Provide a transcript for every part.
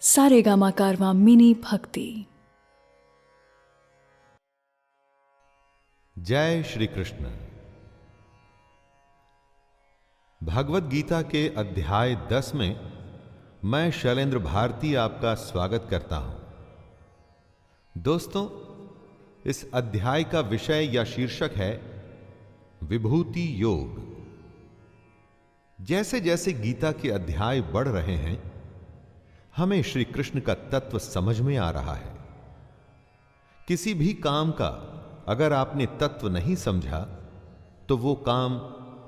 सारे गामा कारवा मिनी भक्ति। जय श्री कृष्ण। भगवत गीता के अध्याय दस में मैं शैलेंद्र भारती आपका स्वागत करता हूँ। दोस्तों, इस अध्याय का विषय या शीर्षक है विभूति योग। जैसे जैसे गीता के अध्याय बढ़ रहे हैं हमें श्री कृष्ण का तत्व समझ में आ रहा है। किसी भी काम का अगर आपने तत्व नहीं समझा तो वो काम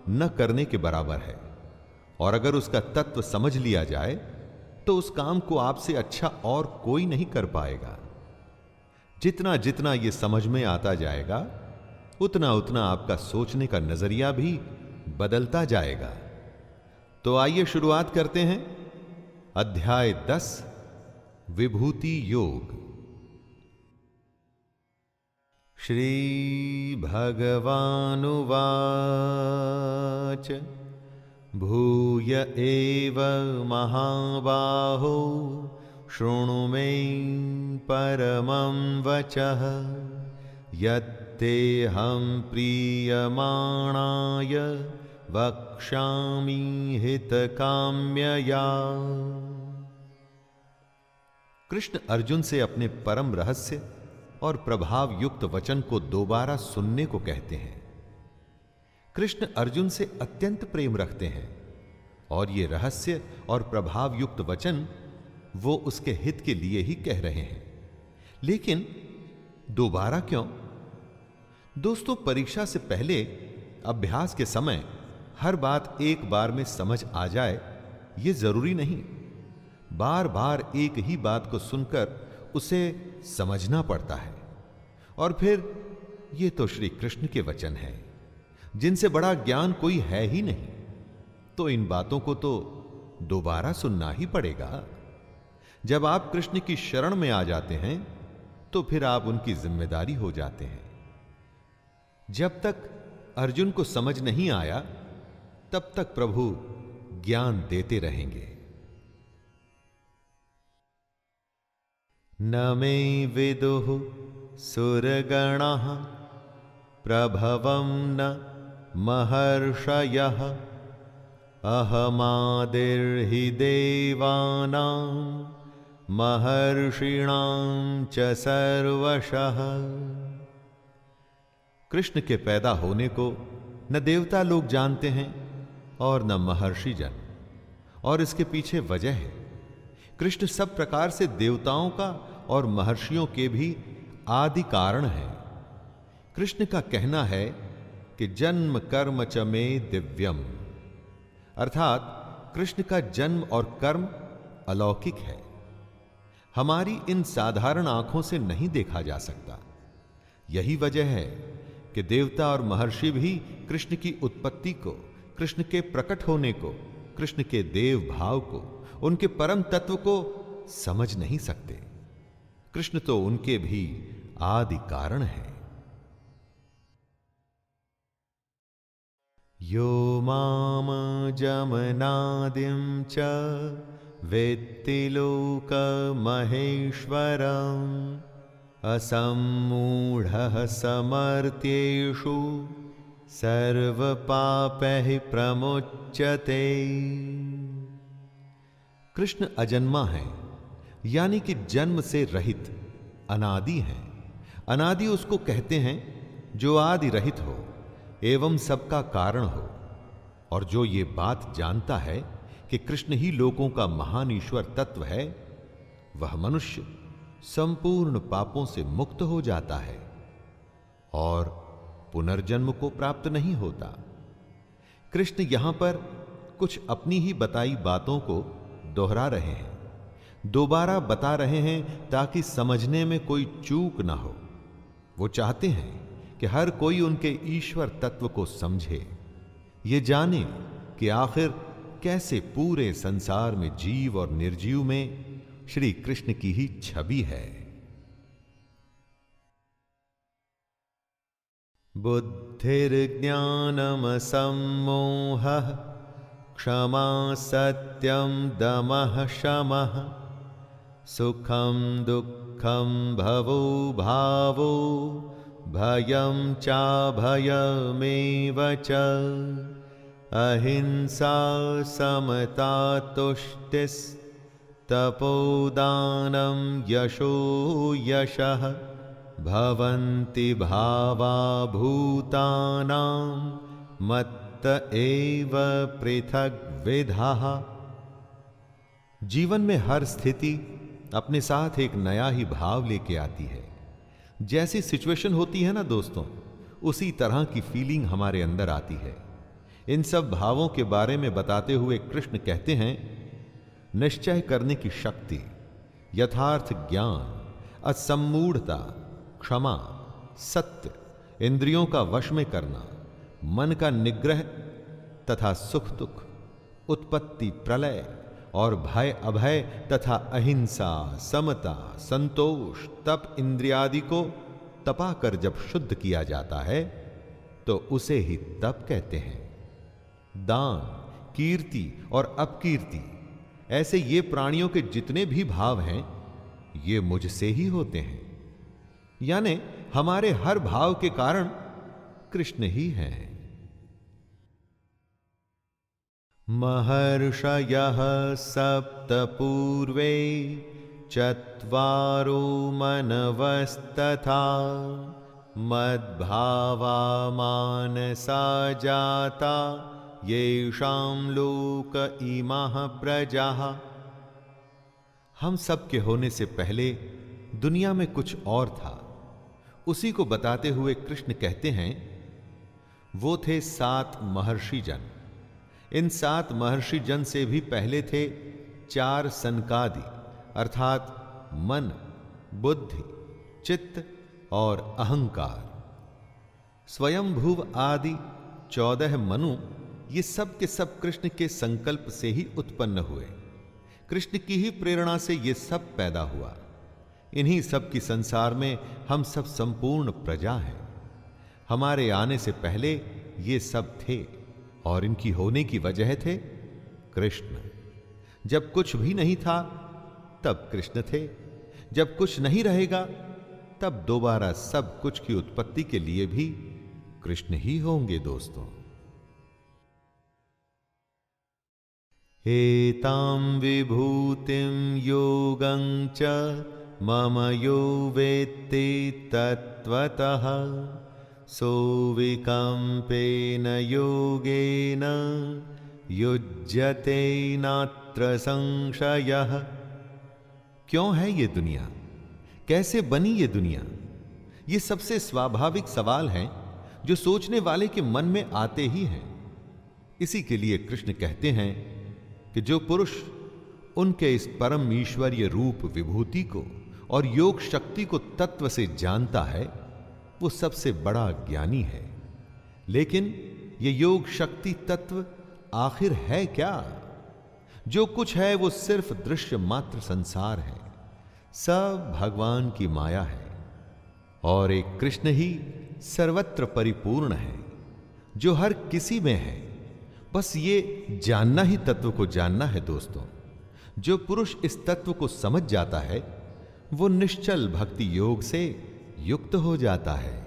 न करने के बराबर है। और अगर उसका तत्व समझ लिया जाए तो उस काम को आपसे अच्छा और कोई नहीं कर पाएगा। जितना जितना ये समझ में आता जाएगा, उतना उतना आपका सोचने का नज़रिया भी बदलता जाएगा। तो आइए शुरुआत करते हैं। अध्याय दस, विभूति योग। श्री भगवानुवाच भूय एव महाबाहो, शृणु मे परमं वचः, यत्तेऽहं प्रीयमाणाय वक्ष्यामि हितकाम्यया। कृष्ण अर्जुन से अपने परम रहस्य और प्रभाव युक्त वचन को दोबारा सुनने को कहते हैं। कृष्ण अर्जुन से अत्यंत प्रेम रखते हैं और ये रहस्य और प्रभाव युक्त वचन वो उसके हित के लिए ही कह रहे हैं। लेकिन दोबारा क्यों? दोस्तों, परीक्षा से पहले अभ्यास के समय हर बात एक बार में समझ आ जाए, ये ज़रूरी नहीं। बार बार एक ही बात को सुनकर उसे समझना पड़ता है। और फिर, ये तो श्री कृष्ण के वचन है, जिनसे बड़ा ज्ञान कोई है ही नहीं। तो इन बातों को तो दोबारा सुनना ही पड़ेगा। जब आप कृष्ण की शरण में आ जाते हैं तो फिर आप उनकी ज़िम्मेदारी हो जाते हैं। जब तक अर्जुन को समझ नहीं आया तब तक प्रभु ज्ञान देते रहेंगे। न मे विदुः सुरगणः, प्रभवं न महर्षयः, अहमादिर्हि देवानां, महर्षिणां च सर्वशः। कृष्ण के पैदा होने को न देवता लोग जानते हैं और न महर्षि जन। और इसके पीछे वजह है। कृष्ण सब प्रकार से देवताओं का और महर्षियों के भी आदि कारण है। कृष्ण का कहना है कि जन्म कर्म चमे दिव्यम। अर्थात कृष्ण का जन्म और कर्म अलौकिक है। हमारी इन साधारण आँखों से नहीं देखा जा सकता। यही वजह है कि देवता और महर्षि भी कृष्ण की उत्पत्ति को कृष्ण के प्रकट होने को, कृष्ण के देव भाव को, उनके परम तत्व को समझ नहीं सकते। कृष्ण तो उनके भी आदि कारण है। यो माम जमनादिम च वेत्ति महेश्वरम असमूढ़ समर्थ्येषु सर्वपापैः प्रमुच्यते। कृष्ण अजन्मा है, यानी कि जन्म से रहित, अनादि है। अनादि उसको कहते हैं, जो आदि रहित हो, एवं सबका कारण हो। और जो ये बात जानता है कि कृष्ण ही लोगों का महान ईश्वर तत्व है, वह मनुष्य संपूर्ण पापों से मुक्त हो जाता है। और पुनर्जन्म को प्राप्त नहीं होता। कृष्ण यहाँ पर कुछ अपनी ही बताई बातों को दोहरा रहे हैं। दोबारा बता रहे हैं ताकि समझने में कोई चूक ना हो। वो चाहते हैं कि हर कोई उनके ईश्वर तत्व को समझे। ये जाने कि आखिर कैसे पूरे संसार में जीव और निर्जीव में श्री कृष्ण की ही छवि है। सम्मोह क्षमा सत्यम दमः शमः सुखम दुखम भवो भावो, भयं चाभयमेव च। अहिंसा समता तुष्टिस्तपोदानं यशो यशः। भवन्ति भावा भूतानां मत्त एव पृथक विधा। जीवन में हर स्थिति अपने साथ एक नया ही भाव लेके आती है। जैसी सिचुएशन होती है ना दोस्तों, उसी तरह की फीलिंग हमारे अंदर आती है। इन सब भावों के बारे में बताते हुए कृष्ण कहते हैं, निश्चय करने की शक्ति, यथार्थ ज्ञान असमूढ़ता क्षमा, सत्य, इंद्रियों का वश में करना, मन का निग्रह तथा सुख दुख, उत्पत्ति प्रलय और भय अभय तथा अहिंसा, समता, संतोष, तप इंद्रियादि को तपा कर जब शुद्ध किया जाता है तो उसे ही तप कहते हैं। दान, कीर्ति और अपकीर्ति, ऐसे ये प्राणियों के जितने भी भाव हैं, ये मुझसे ही होते हैं। यानी हमारे हर भाव के कारण कृष्ण ही है। महर्षयः सप्तपूर्वे चत्वारो मनवस्तथा मद्भावा मानसा जाता येषां लोक इमाः प्रजा। हम सब के होने से पहले दुनिया में कुछ और था। उसी को बताते हुए कृष्ण कहते हैं, वो थे सात महर्षि जन। इन सात महर्षि जन से भी पहले थे चार सनकादि, अर्थात मन, बुद्धि, चित्त और अहंकार। स्वयंभुव आदि चौदह मनु ये सब के सब कृष्ण के संकल्प से ही उत्पन्न हुए। कृष्ण की ही प्रेरणा से ये सब पैदा हुआ। इन्हीं सब की संसार में हम सब संपूर्ण प्रजा हैं। हमारे आने से पहले ये सब थे और इनकी होने की वजह थे कृष्ण। जब कुछ भी नहीं था, तब कृष्ण थे। जब कुछ नहीं रहेगा, तब दोबारा सब कुछ की उत्पत्ति के लिए भी कृष्ण ही होंगे दोस्तों। एतां विभूतिं योगं च मम यो वेत्ति तत्त्वतः सोविकम्पेन योगेन युज्यते नात्र संशयः। क्यों है ये दुनिया? कैसे बनी ये दुनिया? ये सबसे स्वाभाविक सवाल हैं जो सोचने वाले के मन में आते ही हैं। इसी के लिए कृष्ण कहते हैं कि जो पुरुष उनके इस परम ईश्वरीय रूप विभूति को और योग शक्ति को तत्व से जानता है, वो सबसे बड़ा ज्ञानी है। लेकिन ये योग शक्ति तत्व आखिर है क्या? जो कुछ है, वो सिर्फ़ दृश्य मात्र संसार है। सब भगवान की माया है। और एक कृष्ण ही सर्वत्र परिपूर्ण है, जो हर किसी में है। बस ये जानना ही तत्व को जानना है, दोस्तों। जो पुरुष इस तत्व को समझ जाता है वो निश्चल भक्ति योग से युक्त हो जाता है।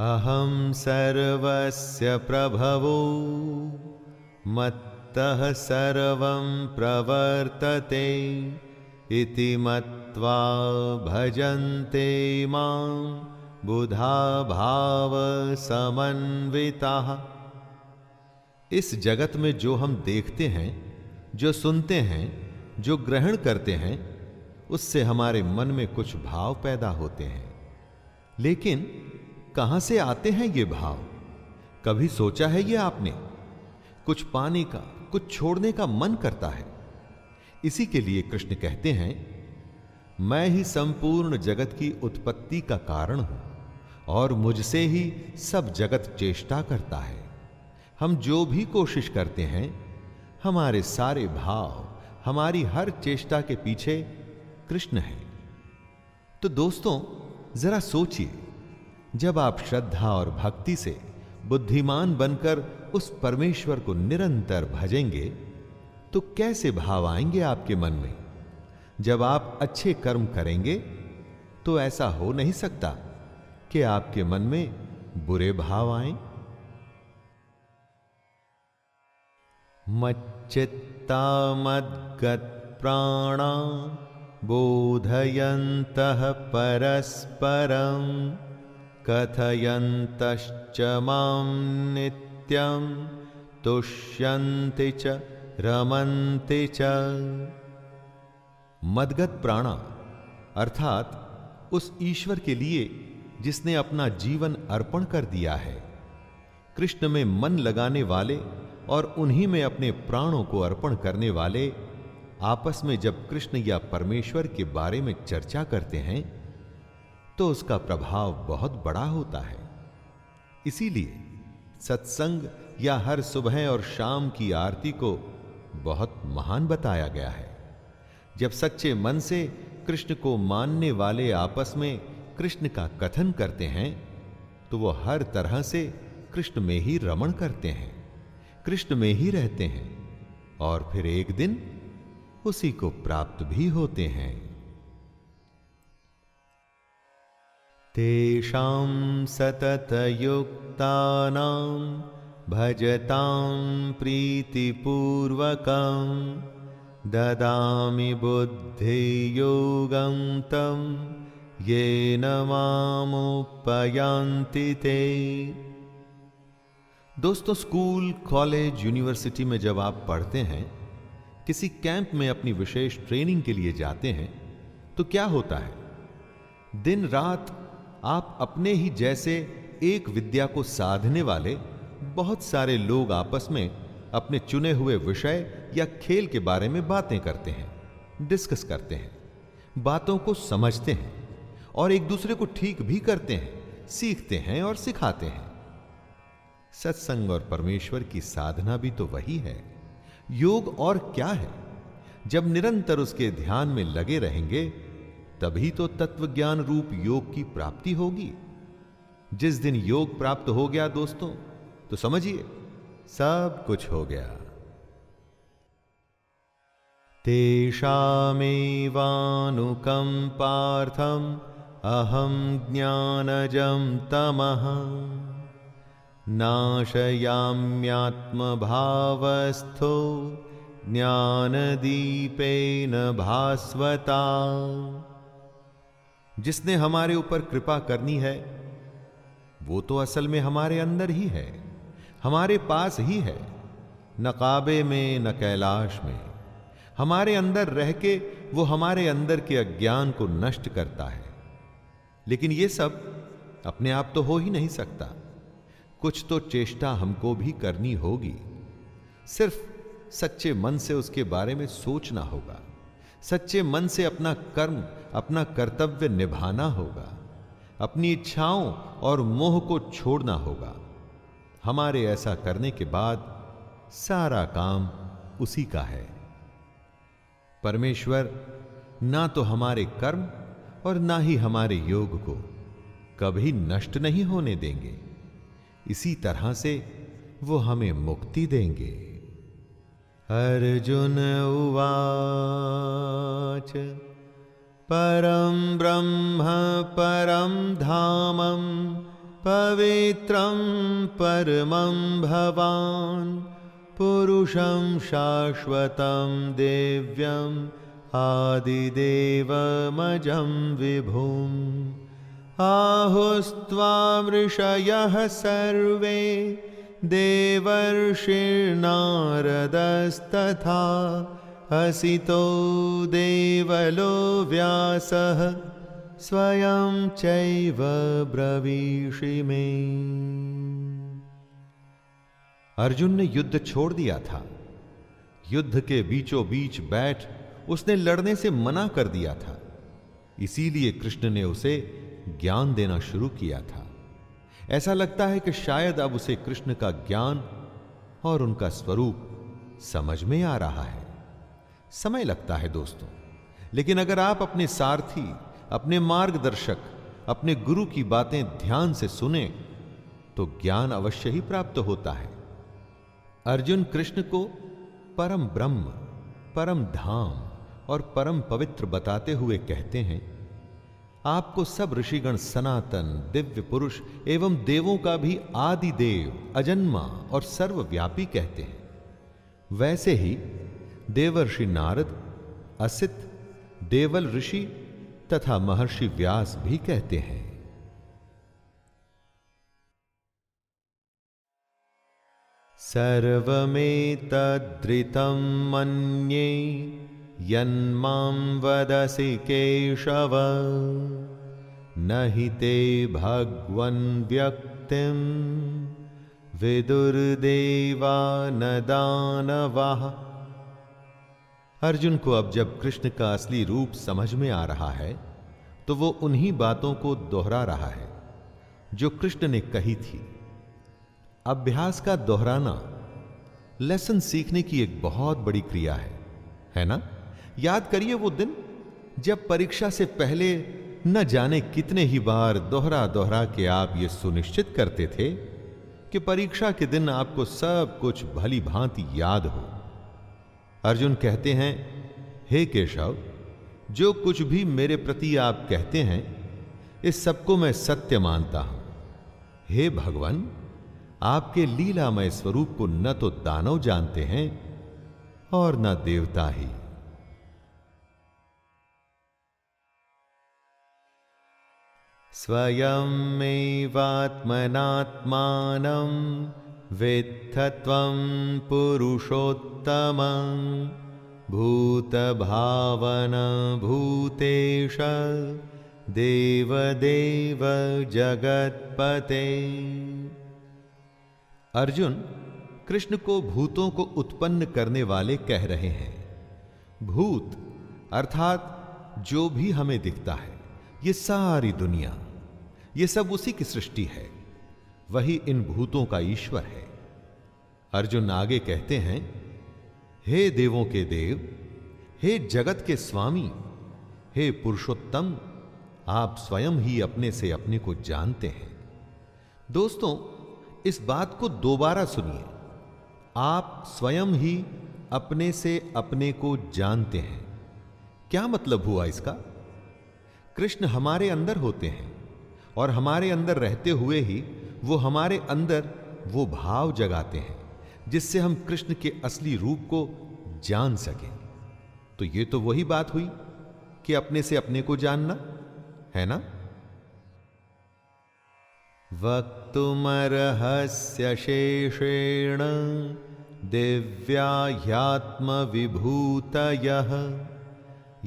अहम सर्वस्य प्रभवो, मत्तः सर्वं प्रवर्तते, इति मत्वा भजन्ते माँ बुधा भाव समन्विता इस जगत में जो हम देखते हैं, जो सुनते हैं जो ग्रहण करते हैं, उससे हमारे मन में कुछ भाव पैदा होते हैं। लेकिन कहाँ से आते हैं ये भाव? कभी सोचा है ये आपने? कुछ पाने का, कुछ छोड़ने का मन करता है। इसी के लिए कृष्ण कहते हैं, मैं ही संपूर्ण जगत की उत्पत्ति का कारण हूँ, और मुझसे ही सब जगत चेष्टा करता है। हम जो भी कोशिश करते हैं, हमारे सारे भाव हमारी हर चेष्टा के पीछे कृष्ण है। तो दोस्तों, जरा सोचिए, जब आप श्रद्धा और भक्ति से बुद्धिमान बनकर उस परमेश्वर को निरंतर भजेंगे तो कैसे भाव आएँगे आपके मन में? जब आप अच्छे कर्म करेंगे तो ऐसा हो नहीं सकता कि आपके मन में बुरे भाव आए। मच्चित्ता मद्गत प्राणा बोधयन्तः परस्परं, कथयन्तश्च माँ नित्यं, तुष्यन्ति च, रमन्ति च। मदगत प्राणा अर्थात उस ईश्वर के लिए जिसने अपना जीवन अर्पण कर दिया है, कृष्ण में मन लगाने वाले और उन्हीं में अपने प्राणों को अर्पण करने वाले आपस में जब कृष्ण या परमेश्वर के बारे में चर्चा करते हैं तो उसका प्रभाव बहुत बड़ा होता है। इसीलिए सत्संग या हर सुबह और शाम की आरती को बहुत महान बताया गया है। जब सच्चे मन से कृष्ण को मानने वाले आपस में कृष्ण का कथन करते हैं तो वो हर तरह से कृष्ण में ही रमण करते हैं। कृष्ण में ही रहते हैं और फिर एक दिन उसी को प्राप्त भी होते हैं। तेषां सततयुक्तानां भजतां प्रीतिपूर्वकं ददामि बुद्धियोगं तं येन मामुपयान्ति ते। दोस्तों, स्कूल, कॉलेज, यूनिवर्सिटी में जब आप पढ़ते हैं, किसी कैंप में अपनी विशेष ट्रेनिंग के लिए जाते हैं तो क्या होता है? दिन रात आप अपने ही जैसे एक विद्या को साधने वाले बहुत सारे लोग आपस में अपने चुने हुए विषय या खेल के बारे में बातें करते हैं, डिस्कस करते हैं, बातों को समझते हैं और एक दूसरे को ठीक भी करते हैं, सीखते हैं और सिखाते हैं। सत्संग और परमेश्वर की साधना भी तो वही है। योग और क्या है? जब निरंतर उसके ध्यान में लगे रहेंगे, तभी तो तत्व ज्ञान रूप योग की प्राप्ति होगी। जिस दिन योग प्राप्त हो गया दोस्तों तो समझिए, सब कुछ हो गया। पार्थम अहम ज्ञानजम तमः। नाशयाम्यात्मभावस्थो ज्ञानदीपेन भास्वता। जिसने हमारे ऊपर कृपा करनी है, वो तो असल में हमारे अंदर ही है, हमारे पास ही है, न काबे में, न कैलाश में। हमारे अंदर रह के वो हमारे अंदर के अज्ञान को नष्ट करता है। लेकिन ये सब अपने आप तो हो ही नहीं सकता। कुछ तो चेष्टा हमको भी करनी होगी। सिर्फ़ सच्चे मन से उसके बारे में सोचना होगा। सच्चे मन से अपना कर्म, अपना कर्तव्य निभाना होगा। अपनी इच्छाओं और मोह को छोड़ना होगा। हमारे ऐसा करने के बाद सारा काम उसी का है। परमेश्वर, ना तो हमारे कर्म और ना ही हमारे योग को कभी नष्ट नहीं होने देंगे। इसी तरह से वो हमें मुक्ति देंगे। अर्जुन उवाच, परम ब्रह्म परं धामं, पवित्रं, परमं भवान्, पुरुषं शाश्वतं देव्यम् आदिदेवमजं विभुम्। आहुस्त्वामृषयः सर्वे देवर्षिर्नारदस्तथा हसितो देवलो व्यासः स्वयं चैव ब्रवीषि मे। अर्जुन ने युद्ध छोड़ दिया था। युद्ध के बीचों बीच बैठ उसने लड़ने से मना कर दिया था। इसीलिए कृष्ण ने उसे ज्ञान देना शुरू किया था। ऐसा लगता है कि शायद अब उसे कृष्ण का ज्ञान और उनका स्वरूप समझ में आ रहा है। समय लगता है दोस्तों, लेकिन अगर आप अपने सारथी, अपने मार्गदर्शक, अपने गुरु की बातें ध्यान से सुने तो ज्ञान अवश्य ही प्राप्त होता है। अर्जुन कृष्ण को परम ब्रह्म, परम धाम और परम पवित्र बताते हुए कहते हैं आपको सब ऋषिगण सनातन, दिव्य पुरुष एवं देवों का भी आदि देव, अजन्मा और सर्वव्यापी कहते हैं। वैसे ही देवर्षि नारद, असित, देवल ऋषि तथा महर्षि व्यास भी कहते हैं। सर्वमेतद्रितं मन्ये यन्मां वदसि केशव। न हि ते भगवन् व्यक्तिं। विदुर्देवा न दानवः अर्जुन को अब जब कृष्ण का असली रूप समझ में आ रहा है तो वो उन्हीं बातों को दोहरा रहा है, जो कृष्ण ने कही थी। अभ्यास का दोहराना, लेसन सीखने की एक बहुत बड़ी क्रिया है है ना? याद करिए वो दिन जब परीक्षा से पहले न जाने कितने ही बार दोहरा दोहरा के आप ये सुनिश्चित करते थे कि परीक्षा के दिन आपको सब कुछ भली भांति याद हो। अर्जुन कहते हैं, हे केशव, जो कुछ भी मेरे प्रति आप कहते हैं, इस सबको मैं सत्य मानता हूँ। हे भगवान, आपके लीलामय स्वरूप को न तो दानव जानते हैं और न देवता ही। स्वयं मेवात्मनात्मानं वित्थत्वं पुरुषोत्तम भूतभावन भूतेश देवदेव जगतपते अर्जुन कृष्ण को भूतों को उत्पन्न करने वाले कह रहे हैं। भूत, अर्थात जो भी हमें दिखता है, ये सारी दुनिया ये सब उसी की सृष्टि है। वही इन भूतों का ईश्वर है। अर्जुन आगे कहते हैं, हे देवों के देव, हे जगत के स्वामी, हे पुरुषोत्तम, आप स्वयं ही अपने से अपने को जानते हैं। दोस्तों, इस बात को दोबारा सुनिए। आप स्वयं ही अपने से अपने को जानते हैं। क्या मतलब हुआ इसका? कृष्ण हमारे अंदर होते हैं। और हमारे अंदर रहते हुए ही वो हमारे अंदर वो भाव जगाते हैं, जिससे हम कृष्ण के असली रूप को जान सकें। तो ये तो वही बात हुई कि अपने से अपने को जानना, है ना? वक्तुमर्हस्य शेषेण दिव्याह्यात्मविभूतयः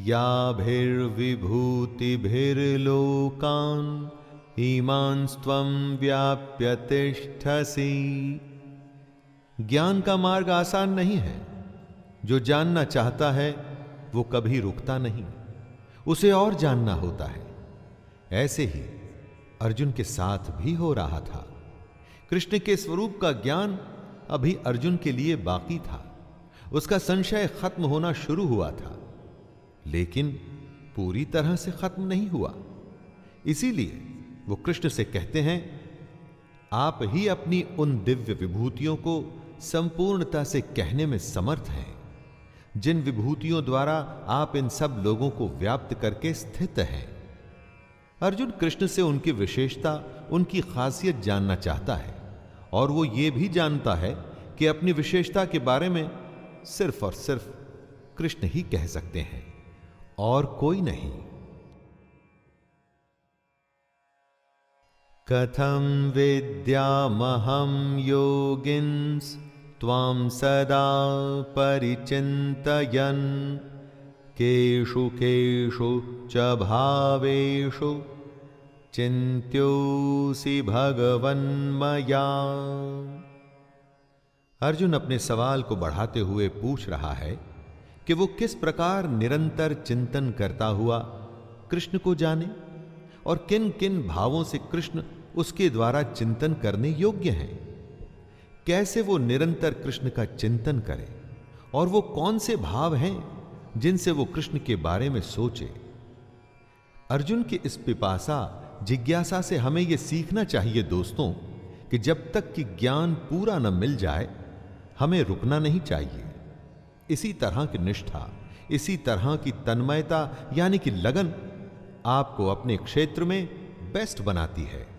याभिर्विभूतिभिर्लोकान् इमांस्त्वं व्याप्य तिष्ठसि। ज्ञान का मार्ग आसान नहीं है। जो जानना चाहता है, वो कभी रुकता नहीं। उसे और जानना होता है। ऐसे ही अर्जुन के साथ भी हो रहा था। कृष्ण के स्वरूप का ज्ञान अभी अर्जुन के लिए बाकी था। उसका संशय खत्म होना शुरू हुआ था। लेकिन पूरी तरह से खत्म नहीं हुआ। इसीलिए वो कृष्ण से कहते हैं, आप ही अपनी उन दिव्य विभूतियों को संपूर्णता से कहने में समर्थ हैं, जिन विभूतियों द्वारा आप इन सब लोगों को व्याप्त करके स्थित हैं। अर्जुन कृष्ण से उनकी विशेषता, उनकी खासियत जानना चाहता है, और वो ये भी जानता है कि अपनी विशेषता के बारे में सिर्फ़ और सिर्फ़ कृष्ण ही कह सकते हैं, और कोई नहीं। कथम विद्यामहम योगिन्स त्वां सदा परिचिन्तयन्। केषु केषु च भावेषु चिंत्योसी भगवन्मया। अर्जुन अपने सवाल को बढ़ाते हुए पूछ रहा है कि वो किस प्रकार निरंतर चिंतन करता हुआ कृष्ण को जाने और किन किन भावों से कृष्ण उसके द्वारा चिंतन करने योग्य हैं। कैसे वो निरंतर कृष्ण का चिंतन करे और वो कौन से भाव हैं जिनसे वो कृष्ण के बारे में सोचे? अर्जुन की इस पिपासा, जिज्ञासा से हमें यह सीखना चाहिए दोस्तों कि जब तक कि ज्ञान पूरा न मिल जाए, हमें रुकना नहीं चाहिए। इसी तरह की निष्ठा, इसी तरह की तन्मयता, यानी कि लगन आपको अपने क्षेत्र में बेस्ट बनाती है।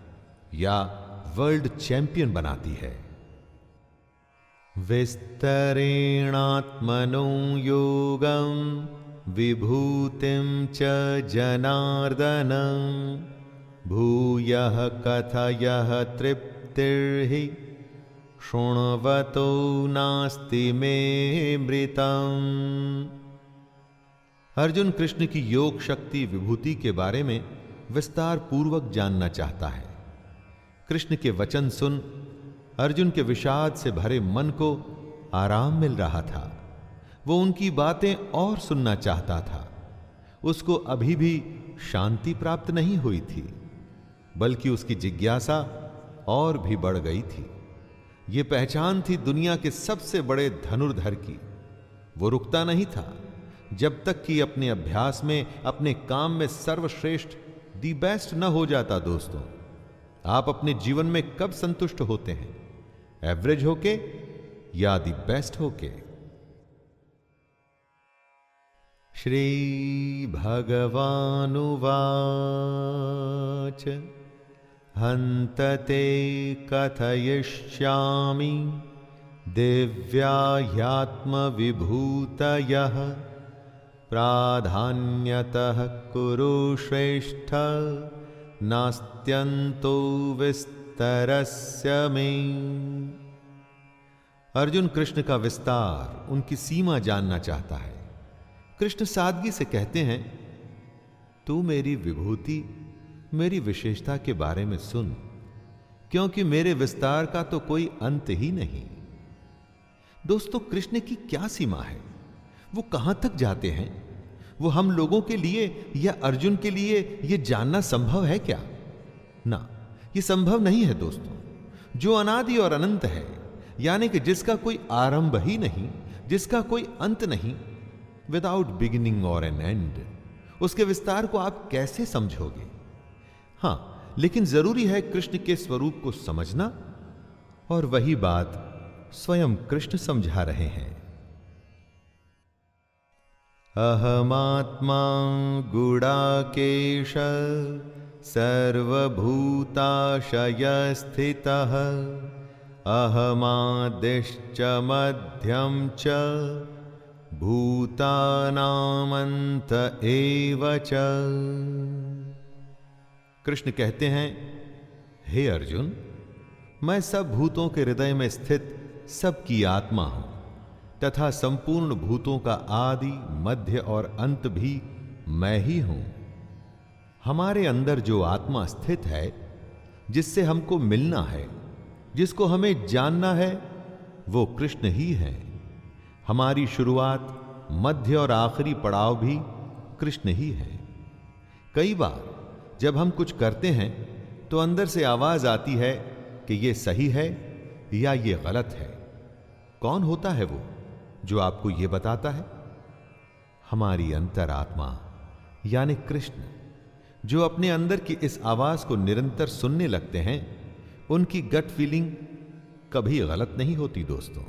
या वर्ल्ड चैंपियन बनाती है। विस्तरेणात्मनो योगम विभूतिम च जनार्दन, भूय कथय तृप्तिर्हि, शृण्वतो नास्ति मे मृतम। अर्जुन कृष्ण की योग शक्ति विभूति के बारे में विस्तार पूर्वक जानना चाहता है। कृष्ण के वचन सुन, अर्जुन के विषाद से भरे मन को आराम मिल रहा था। वो उनकी बातें और सुनना चाहता था। उसको अभी भी शांति प्राप्त नहीं हुई थी, बल्कि उसकी जिज्ञासा और भी बढ़ गई थी। यह पहचान थी दुनिया के सबसे बड़े धनुर्धर की। वो रुकता नहीं था, जब तक कि अपने अभ्यास में, अपने काम में सर्वश्रेष्ठ, दी बेस्ट न हो जाता दोस्तों। आप अपने जीवन में कब संतुष्ट होते हैं? एवरेज होके या दी बेस्ट होके? श्री भगवानुवाच। हन्तते कथयिष्यामि। दिव्याह्यात्मविभूतयः। प्राधान्यतः कुरु श्रेष्ठ। नास्त्यंतो विस्तरस्य में। अर्जुन कृष्ण का विस्तार उनकी सीमा जानना चाहता है। कृष्ण सादगी से कहते हैं, तू मेरी विभूति, मेरी विशेषता के बारे में सुन, क्योंकि मेरे विस्तार का तो कोई अंत ही नहीं। दोस्तों, कृष्ण की क्या सीमा है? वो कहाँ तक जाते हैं? वो हम लोगों के लिए या अर्जुन के लिए यह जानना संभव है क्या? ना यह संभव नहीं है दोस्तों। जो अनादि और अनंत है, यानी कि जिसका कोई आरंभ ही नहीं, जिसका कोई अंत नहीं विदाउट बिगिनिंग और एन एंड उसके विस्तार को आप कैसे समझोगे? हाँ, लेकिन ज़रूरी है कृष्ण के स्वरूप को समझना, और वही बात स्वयं कृष्ण समझा रहे हैं। अहमात्मा गुडाकेश, सर्वभूताशयस्थितः, अहमादिश्च मध्यम च भूतानामंत एव च। कृष्ण कहते हैं, हे अर्जुन, मैं सब भूतों के हृदय में स्थित सबकी आत्मा हूँ। तथा संपूर्ण भूतों का आदि, मध्य और अंत भी मैं ही हूँ। हमारे अंदर जो आत्मा स्थित है, जिससे हमको मिलना है, जिसको हमें जानना है, वो कृष्ण ही है। हमारी शुरुआत, मध्य और आखिरी पड़ाव भी कृष्ण ही है। कई बार, जब हम कुछ करते हैं तो अंदर से आवाज़ आती है कि ये सही है या ये गलत है। कौन होता है वो? जो आपको यह बताता है, हमारी अंतरात्मा, यानी कृष्ण, जो अपने अंदर की इस आवाज़ को निरंतर सुनने लगते हैं, उनकी गट फीलिंग कभी गलत नहीं होती दोस्तों।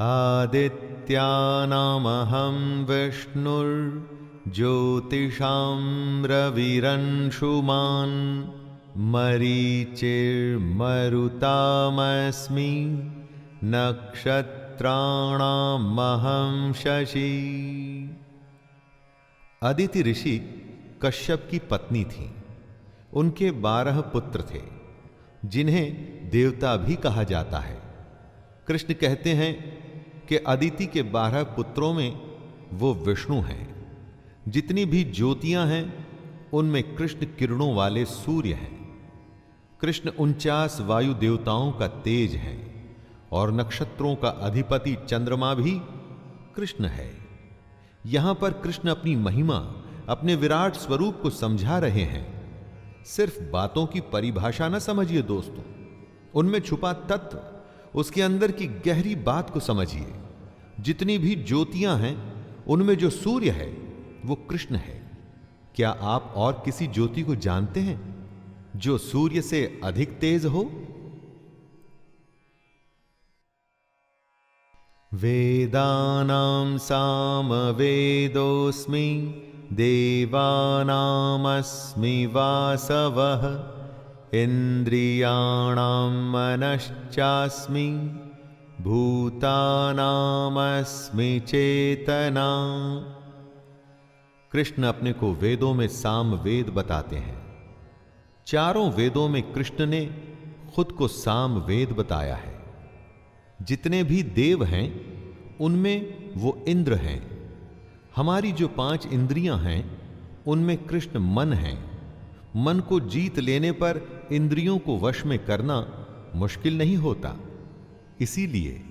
आदित्यानामहं विष्णुर्ज्योतिषां रविरंशुमान्। मरीचिर्मरुतामस्मि नक्षत्राणामहं शशि। अदिति ऋषि कश्यप की पत्नी थी। उनके बारह पुत्र थे, जिन्हें देवता भी कहा जाता है। कृष्ण कहते हैं कि अदिति के बारह पुत्रों में वो विष्णु हैं। जितनी भी ज्योतियाँ हैं, उनमें कृष्ण किरणों वाले सूर्य हैं। कृष्ण उनचास वायु देवताओं का तेज है और नक्षत्रों का अधिपति चंद्रमा भी कृष्ण है। यहाँ पर कृष्ण अपनी महिमा, अपने विराट स्वरूप को समझा रहे हैं। सिर्फ़ बातों की परिभाषा न समझिए दोस्तों। उनमें छुपा तत्व, उसके अंदर की गहरी बात को समझिए। जितनी भी ज्योतियाँ हैं, उनमें जो सूर्य है, वो कृष्ण है। क्या आप और किसी ज्योति को जानते हैं? जो सूर्य से अधिक तेज हो? वेदानाम साम वेदोस्मि देवानामस्मि वासवः, इन्द्रियाणां मनश्चास्मि, भूतानामस्मि चेतना। कृष्ण अपने को वेदों में साम वेद बताते हैं। चारों वेदों में कृष्ण ने खुद को साम वेद बताया है। जितने भी देव हैं, उनमें वो इंद्र हैं। हमारी जो पाँच इंद्रियाँ हैं, उनमें कृष्ण मन है। मन को जीत लेने पर इंद्रियों को वश में करना मुश्किल नहीं होता। इसीलिए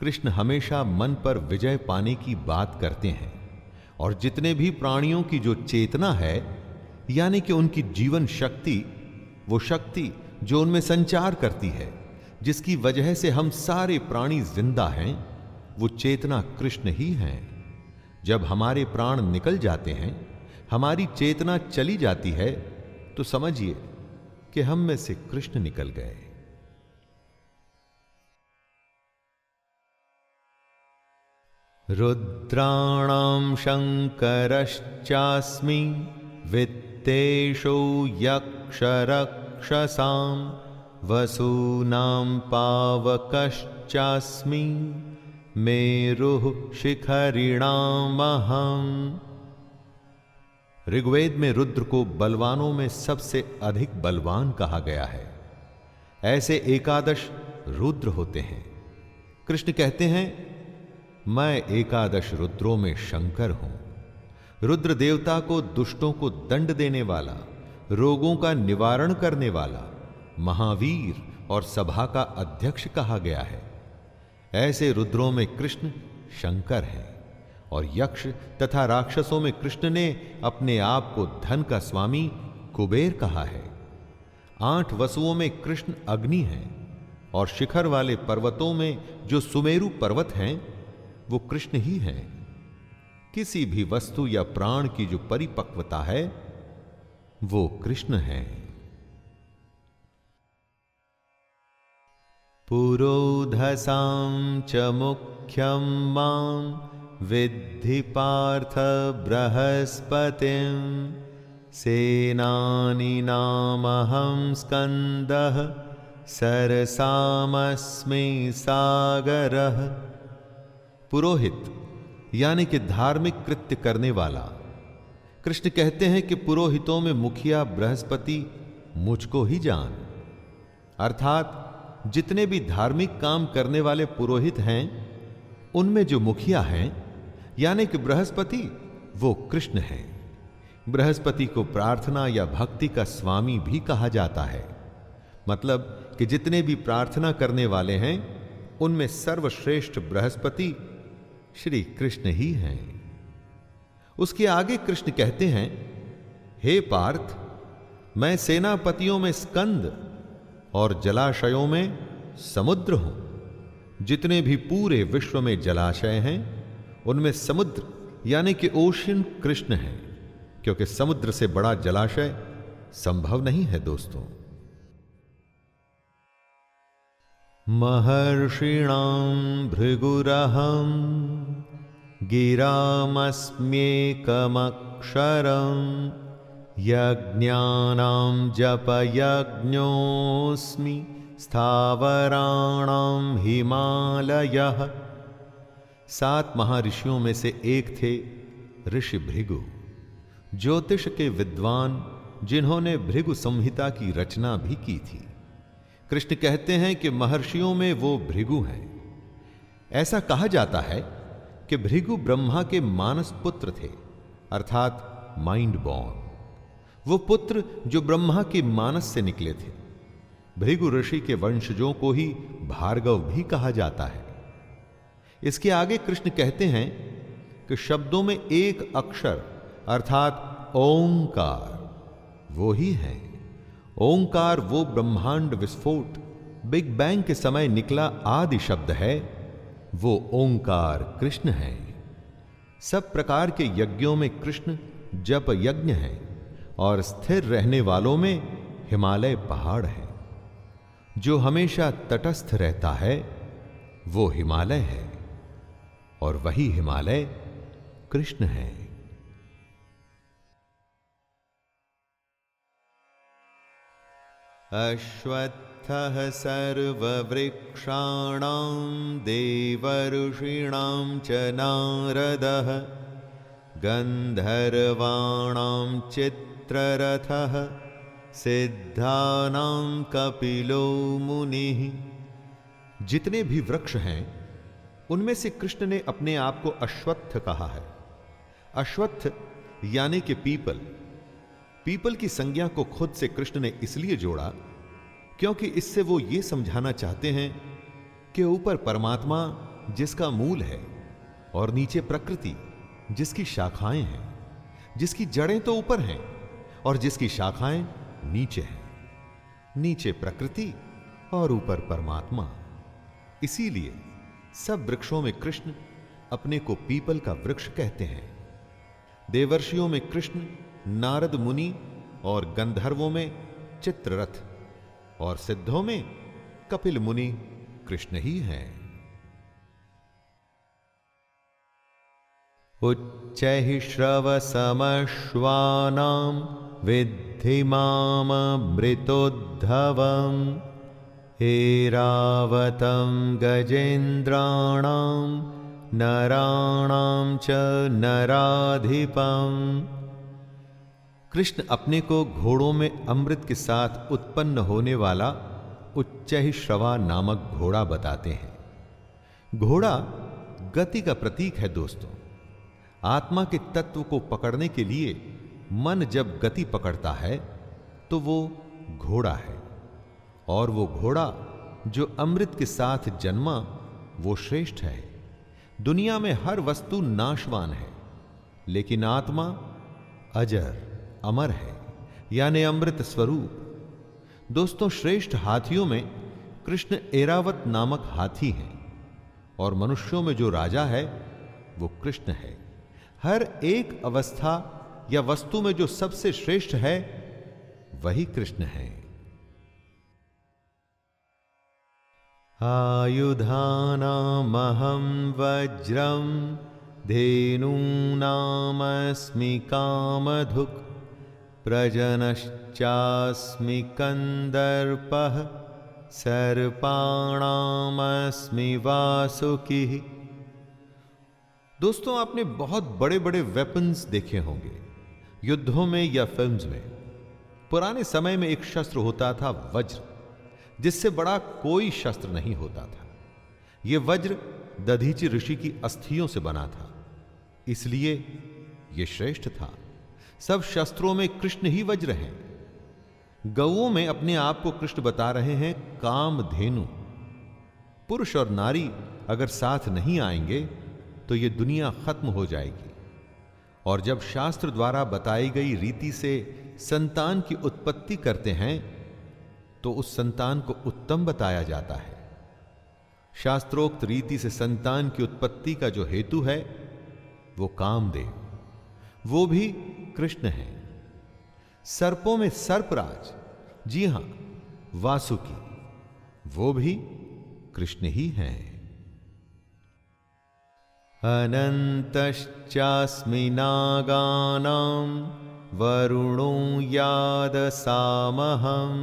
कृष्ण हमेशा मन पर विजय पाने की बात करते हैं। और जितने भी प्राणियों की जो चेतना है, यानी कि उनकी जीवन शक्ति वो शक्ति जो उनमें संचार करती है, जिसकी वजह से हम सारे प्राणी ज़िंदा हैं, वो चेतना कृष्ण ही हैं। जब हमारे प्राण निकल जाते हैं, हमारी चेतना चली जाती है तो समझिए कि हम में से कृष्ण निकल गए। रुद्राणां शङ्करश्चास्मि वित्तेषु यक्षरक्षसां वसूनां पावकश्चास्मि मेरुः शिखरिणामहम्। ऋग्वेद में रुद्र को बलवानों में सबसे अधिक बलवान कहा गया है। ऐसे एकादश रुद्र होते हैं। कृष्ण कहते हैं, मैं एकादश रुद्रों में शंकर हूँ। रुद्र देवता को दुष्टों को दंड देने वाला, रोगों का निवारण करने वाला, महावीर और सभा का अध्यक्ष कहा गया है। ऐसे रुद्रों में कृष्ण शंकर हैं और यक्ष तथा राक्षसों में कृष्ण ने अपने आप को धन का स्वामी कुबेर कहा है। आठ वसुओं में कृष्ण अग्नि हैं और शिखर वाले पर्वतों में जो सुमेरु पर्वत हैं, वो कृष्ण ही हैं। किसी भी वस्तु या प्राण की जो परिपक्वता है, वो कृष्ण है। पुरोधसां च मुख्यं माँ, विद्धि पार्थ बृहस्पतिं। सेनानीनामहं स्कन्दः, सरसामस्मि सागरः। पुरोहित यानी कि धार्मिक कृत्य करने वाला। कृष्ण कहते हैं कि पुरोहितों में मुखिया बृहस्पति मुझको ही जान। अर्थात, जितने भी धार्मिक काम करने वाले पुरोहित हैं, उनमें जो मुखिया हैं, यानी कि बृहस्पति, वो कृष्ण है। बृहस्पति को प्रार्थना या भक्ति का स्वामी भी कहा जाता है। मतलब कि जितने भी प्रार्थना करने वाले हैं, उनमें सर्वश्रेष्ठ बृहस्पति श्री कृष्ण ही हैं। उसके आगे कृष्ण कहते हैं, हे पार्थ, मैं सेनापतियों में स्कंद और जलाशयों में समुद्र हूँ। जितने भी पूरे विश्व में जलाशय हैं, उनमें समुद्र, यानी कि ओशियन कृष्ण है, क्योंकि समुद्र से बड़ा जलाशय संभव नहीं है, दोस्तों। महर्षिणां भृगुरहं गिरामस्म्येकमक्षरं यज्ञानां जपयज्ञोऽस्मि स्थावराणां हिमालयः। सात महर्षियों में से एक थे ऋषि भृगु। ज्योतिष के विद्वान जिन्होंने भृगु संहिता की रचना भी की थी। कृष्ण कहते हैं कि महर्षियों में वो भृगु हैं। ऐसा कहा जाता है कि भृगु ब्रह्मा के मानस पुत्र थे, अर्थात माइंड बॉर्न वो पुत्र जो ब्रह्मा के मानस से निकले थे। भृगु ऋषि के वंशजों को ही भार्गव भी कहा जाता है। इसके आगे कृष्ण कहते हैं कि शब्दों में एक अक्षर, अर्थात ओंकार, वो ही है। ओंकार वो ब्रह्मांड विस्फोट, बिग बैंग के समय निकला आदि शब्द है, वो ओंकार कृष्ण है। सब प्रकार के यज्ञों में कृष्ण जप यज्ञ है और स्थिर रहने वालों में हिमालय पहाड़ है। जो हमेशा तटस्थ रहता है, वो हिमालय है और वही हिमालय कृष्ण है। अश्वत्थः सर्ववृक्षाणां, देवर्षीणां च नारदः, गन्धर्वाणां चित्ररथः, सिद्धानां कपिलो मुनिः। जितने भी वृक्ष हैं, उनमें से कृष्ण ने अपने आप को अश्वत्थ कहा है। अश्वत्थ, यानी कि पीपल पीपल की संज्ञा को खुद से कृष्ण ने इसलिए जोड़ा क्योंकि इससे वो ये समझाना चाहते हैं कि ऊपर परमात्मा, जिसका मूल है, और नीचे प्रकृति, जिसकी शाखाएँ हैं, जिसकी जड़ें तो ऊपर हैं, और जिसकी शाखाएँ नीचे हैं। नीचे प्रकृति और ऊपर परमात्मा। इसीलिए सब वृक्षों में कृष्ण अपने को पीपल का वृक्ष कहते हैं। देवर्षियों में कृष्ण नारद मुनि और गंधर्वों में चित्ररथ और सिद्धों में कपिल मुनि कृष्ण ही हैं। उच्च श्रव समश्वानाम विद्धि मामृतोद्धवम् हेरावतं गजेन्द्राणां, नराणां च नराधिपम्। कृष्ण अपने को घोड़ों में अमृत के साथ उत्पन्न होने वाला उच्च श्रवा नामक घोड़ा बताते हैं। घोड़ा गति का प्रतीक है दोस्तों। आत्मा के तत्व को पकड़ने के लिए मन जब गति पकड़ता है तो वो घोड़ा है। और वो घोड़ा जो अमृत के साथ जन्मा, वो श्रेष्ठ है। दुनिया में हर वस्तु नाशवान है, लेकिन आत्मा अजर। अमर है, यानी अमृत स्वरूप। दोस्तों, श्रेष्ठ हाथियों में कृष्ण एरावत नामक हाथी है और मनुष्यों में जो राजा है, वो कृष्ण है। हर एक अवस्था या वस्तु में जो सबसे श्रेष्ठ है, वही कृष्ण है। आयुधानामहं वज्रं धेनूनामस्मि कामधुक् प्रजनश्चास्मि कन्दर्पः सर्पाणामस्मि वासुकी। दोस्तों, आपने बहुत बड़े बड़े वेपन्स देखे होंगे, युद्धों में या फिल्म्स में। पुराने समय में एक शस्त्र होता था वज्र, जिससे बड़ा कोई शस्त्र नहीं होता था। यह वज्र दधीची ऋषि की अस्थियों से बना था, इसलिए यह श्रेष्ठ था। सब शस्त्रों में कृष्ण ही वज्र हैं। गौओं में अपने आप को कृष्ण बता रहे हैं, काम धेनु। पुरुष और नारी अगर साथ नहीं आएँगे तो यह दुनिया खत्म हो जाएगी। और जब शास्त्र द्वारा बताई गई रीति से संतान की उत्पत्ति करते हैं तो उस संतान को उत्तम बताया जाता है। शास्त्रोक्त रीति से संतान की उत्पत्ति का जो हेतु है, वो कामदेव। वो भी कृष्ण है। सर्पों में सर्पराज। जी हाँ, वासुकी। वो भी कृष्ण ही हैं। अनन्तश्चास्मि नागानां वरुणो यादसामहं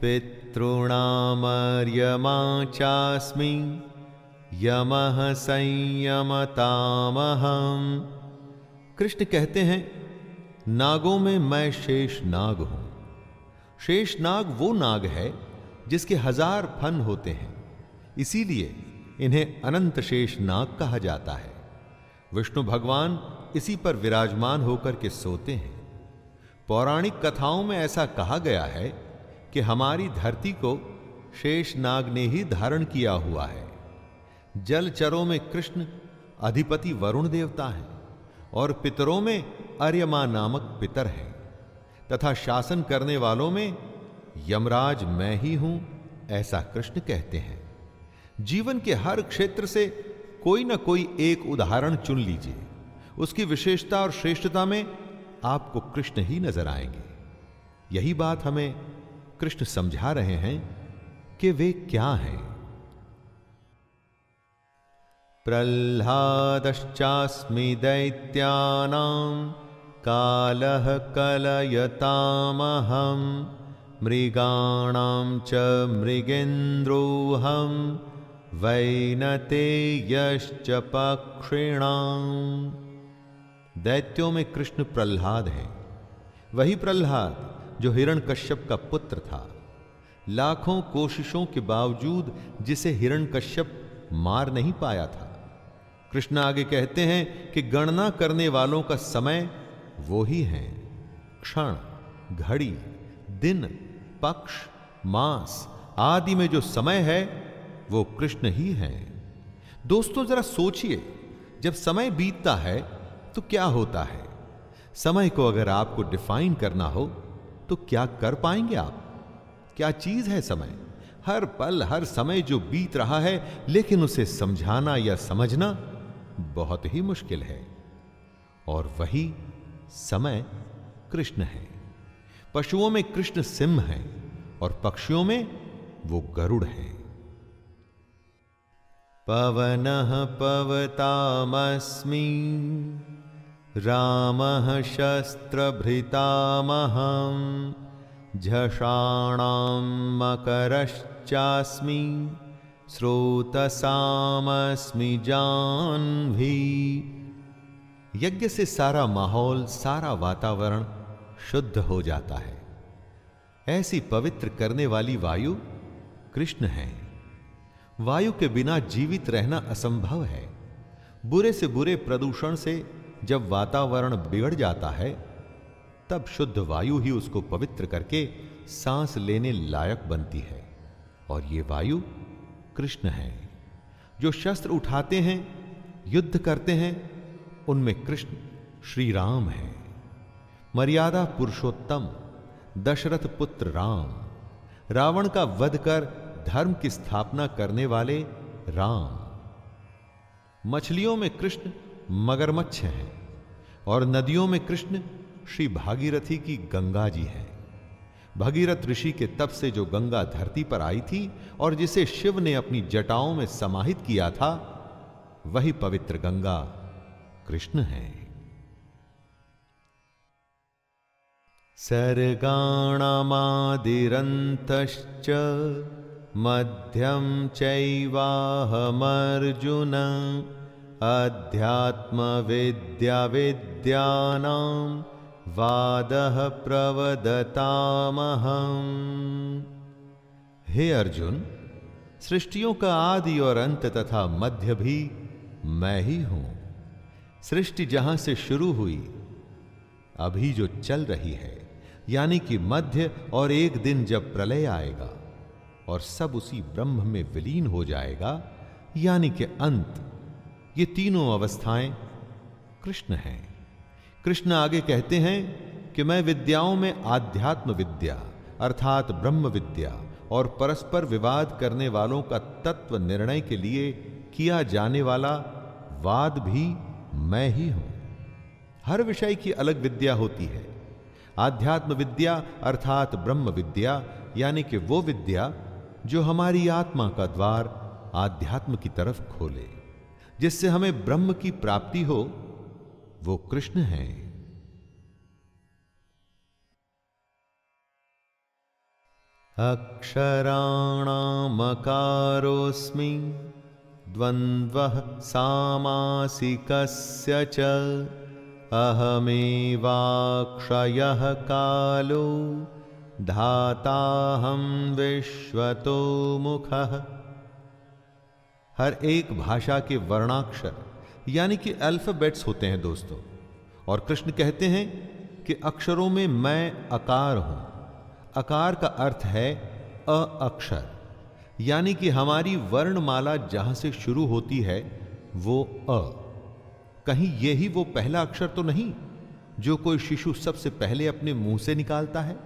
पितॄणामर्यमा चास्मि यमः संयमतामहम् कृष्ण कहते हैं नागों में मैं शेष नाग हूँ। शेष नाग वो नाग है जिसके हज़ार फन होते हैं। इसीलिए इन्हें अनंत शेष नाग कहा जाता है। विष्णु भगवान इसी पर विराजमान होकर के सोते हैं। पौराणिक कथाओं में ऐसा कहा गया है कि हमारी धरती को शेष नाग ने ही धारण किया हुआ है। जलचरों में कृष्ण अधिपति वरुण देवता है और पितरों में अर्यमा नामक पितर है, तथा शासन करने वालों में यमराज मैं ही हूँ, ऐसा कृष्ण कहते हैं। जीवन के हर क्षेत्र से कोई ना कोई एक उदाहरण चुन लीजिए। उसकी विशेषता और श्रेष्ठता में आपको कृष्ण ही नज़र आएँगे। यही बात हमें कृष्ण समझा रहे हैं कि वे क्या हैं। प्रह्लादश्चास्मि दैत्यानां कालः कलयतामहं, मृगाणां च मृगेन्द्रोऽहं, वैनतेयश्च पक्षिणाम् दैत्यों में कृष्ण प्रह्लाद है। वही प्रह्लाद जो हिरण कश्यप का पुत्र था। लाखों कोशिशों के बावजूद जिसे हिरण कश्यप मार नहीं पाया था। कृष्ण आगे कहते हैं कि गणना करने वालों का समय वो ही है। क्षण, घड़ी, दिन, पक्ष, मास आदि में जो समय है, वो कृष्ण ही है। दोस्तों, जरा सोचिए, जब समय बीतता है तो क्या होता है? समय को अगर आपको डिफाइन करना हो तो क्या कर पाएँगे आप? क्या चीज़ है समय? हर पल, हर समय जो बीत रहा है, लेकिन उसे समझाना या समझना बहुत ही मुश्किल है। और वही समय कृष्ण है। पशुओं में कृष्ण सिंह है और पक्षियों में वो गरुड़ है। पवन पवतामस्मी, रामः शस्त्रभृतामहं, झषाणां मकरश्चास्मि स्रोतसामस्मि जान्भी यज्ञ से सारा माहौल, सारा वातावरण शुद्ध हो जाता है। ऐसी पवित्र करने वाली वायु कृष्ण है। वायु के बिना जीवित रहना असंभव है। बुरे से बुरे प्रदूषण से जब वातावरण बिगड़ जाता है, तब शुद्ध वायु ही उसको पवित्र करके सांस लेने लायक बनती है। और ये वायु कृष्ण है। जो शस्त्र उठाते हैं, युद्ध करते हैं उनमें कृष्ण श्री राम है। मर्यादा पुरुषोत्तम, दशरथ पुत्र राम। रावण का वध कर धर्म की स्थापना करने वाले राम। मछलियों में कृष्ण मगरमच्छ हैं और नदियों में कृष्ण श्री भागीरथी की गंगा जी हैं। भगीरथ ऋषि के तप से जो गंगा धरती पर आई थी और जिसे शिव ने अपनी जटाओं में समाहित किया था, वही पवित्र गंगा कृष्ण है। सर्गाणामादिरन्तश्च मध्यम चैवाहमर्जुन अध्यात्मविद्याविद्यानां वादः प्रवदतामहम्। हे अर्जुन, सृष्टियों का आदि और अंत तथा मध्य भी मैं ही हूँ। सृष्टि जहाँ से शुरू हुई, अभी जो चल रही है, यानी कि मध्य और एक दिन जब प्रलय आएगा और सब उसी ब्रह्म में विलीन हो जाएगा, यानी कि अंत, ये तीनों अवस्थाएँ कृष्ण हैं। कृष्ण आगे कहते हैं कि मैं विद्याओं में आध्यात्म विद्या, अर्थात ब्रह्म विद्या और परस्पर विवाद करने वालों का तत्व निर्णय के लिए किया जाने वाला वाद भी मैं ही हूँ। हर विषय की अलग विद्या होती है। आध्यात्म विद्या अर्थात ब्रह्म विद्या यानी कि वो विद्या जो हमारी आत्मा का द्वार आध्यात्म की तरफ़ खोले। जिससे हमें ब्रह्म की प्राप्ति हो, वो कृष्ण है। अक्षराणामकारोऽस्मि द्वन्द्वः सामासिकस्य च। अहमेवाक्षयः कालो धाताहं विश्वतो मुखः। हर एक भाषा के वर्णाक्षर, यानी कि अल्फाबेट्स होते हैं दोस्तों। और कृष्ण कहते हैं कि अक्षरों में मैं अकार हूँ। अकार का अर्थ है अ अक्षर। यानी कि हमारी वर्णमाला जहाँ से शुरू होती है, वो अ। कहीं यही वो पहला अक्षर तो नहीं, जो कोई शिशु सबसे पहले अपने मुँह से निकालता है?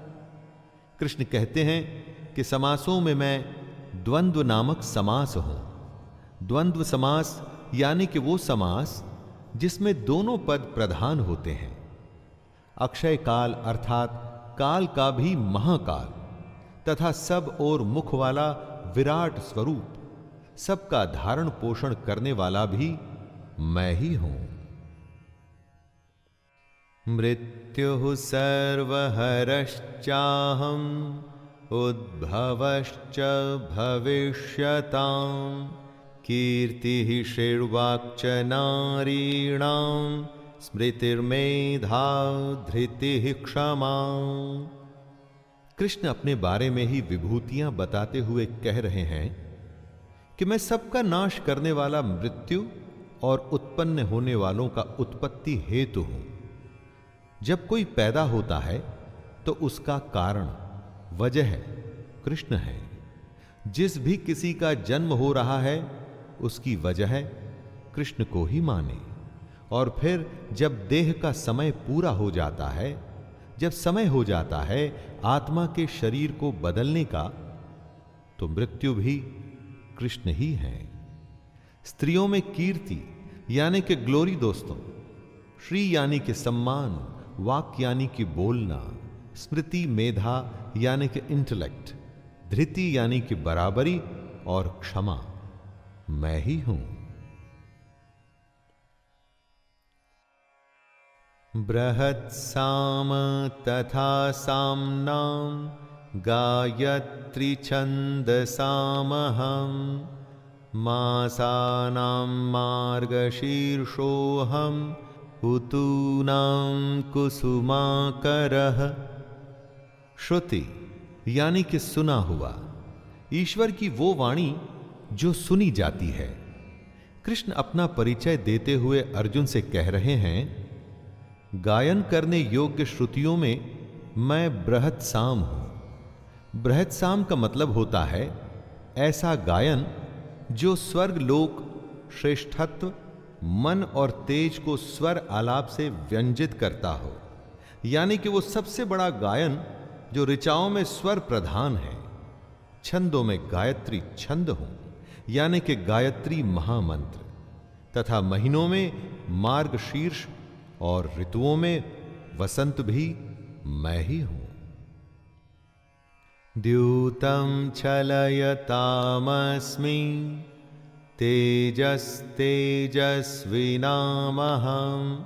कृष्ण कहते हैं कि समासों में मैं द्वंद्व नामक समास हूँ। द्वंद्व समास यानी कि वो समास जिसमें दोनों पद प्रधान होते हैं। अक्षय काल अर्थात काल का भी महाकाल तथा सब और मुख वाला विराट स्वरूप। सबका धारण पोषण करने वाला भी मैं ही हूँ। मृत्यु सर्वहरश्चाहम, उद्भवश्च भविष्यतां कीर्तिः षिर्वाक्च नारीणां स्मृतिर्मेधा धृतिः क्षमा कृष्ण अपने बारे में ही विभूतियाँ बताते हुए कह रहे हैं कि मैं सबका नाश करने वाला मृत्यु और उत्पन्न होने वालों का उत्पत्ति हेतु हूँ। जब कोई पैदा होता है तो उसका कारण, वजह कृष्ण है। जिस भी किसी का जन्म हो रहा है, उसकी वजह कृष्ण को ही माने। और फिर जब देह का समय पूरा हो जाता है जब समय हो जाता है आत्मा के शरीर को बदलने का तो मृत्यु भी कृष्ण ही है। स्त्रियों में कीर्ति, यानी कि ग्लोरी दोस्तों, श्री यानी कि सम्मान, वाक यानी कि बोलना, स्मृति मेधा यानी कि इंटेलेक्ट धृति यानी कि बराबरी और क्षमा, मैं ही हूँ। बृहत्साम तथा साम्नां गायत्री छन्दसामहं मासानां मार्गशीर्षोऽहम् हुतूनां कुसुमाकरः। श्रुति, यानी कि सुना हुआ, ईश्वर की वो वाणी जो सुनी जाती है। कृष्ण अपना परिचय देते हुए अर्जुन से कह रहे हैं गायन करने योग्य श्रुतियों में मैं बृहत साम हूँ। बृहत साम का मतलब होता है ऐसा गायन जो स्वर्ग लोक, श्रेष्ठत्व, मन और तेज को स्वर आलाप से व्यंजित करता हो। यानी कि वो सबसे बड़ा गायन जो ऋचाओं में स्वर प्रधान है। छंदों में गायत्री छंद हो, यानी कि गायत्री महामंत्र, तथा महीनों में मार्ग शीर्ष और ऋतुओं में वसंत भी मैं ही हूँ। द्यूतम छलयतामस्मि, तेजस्तेजस्विनामहं,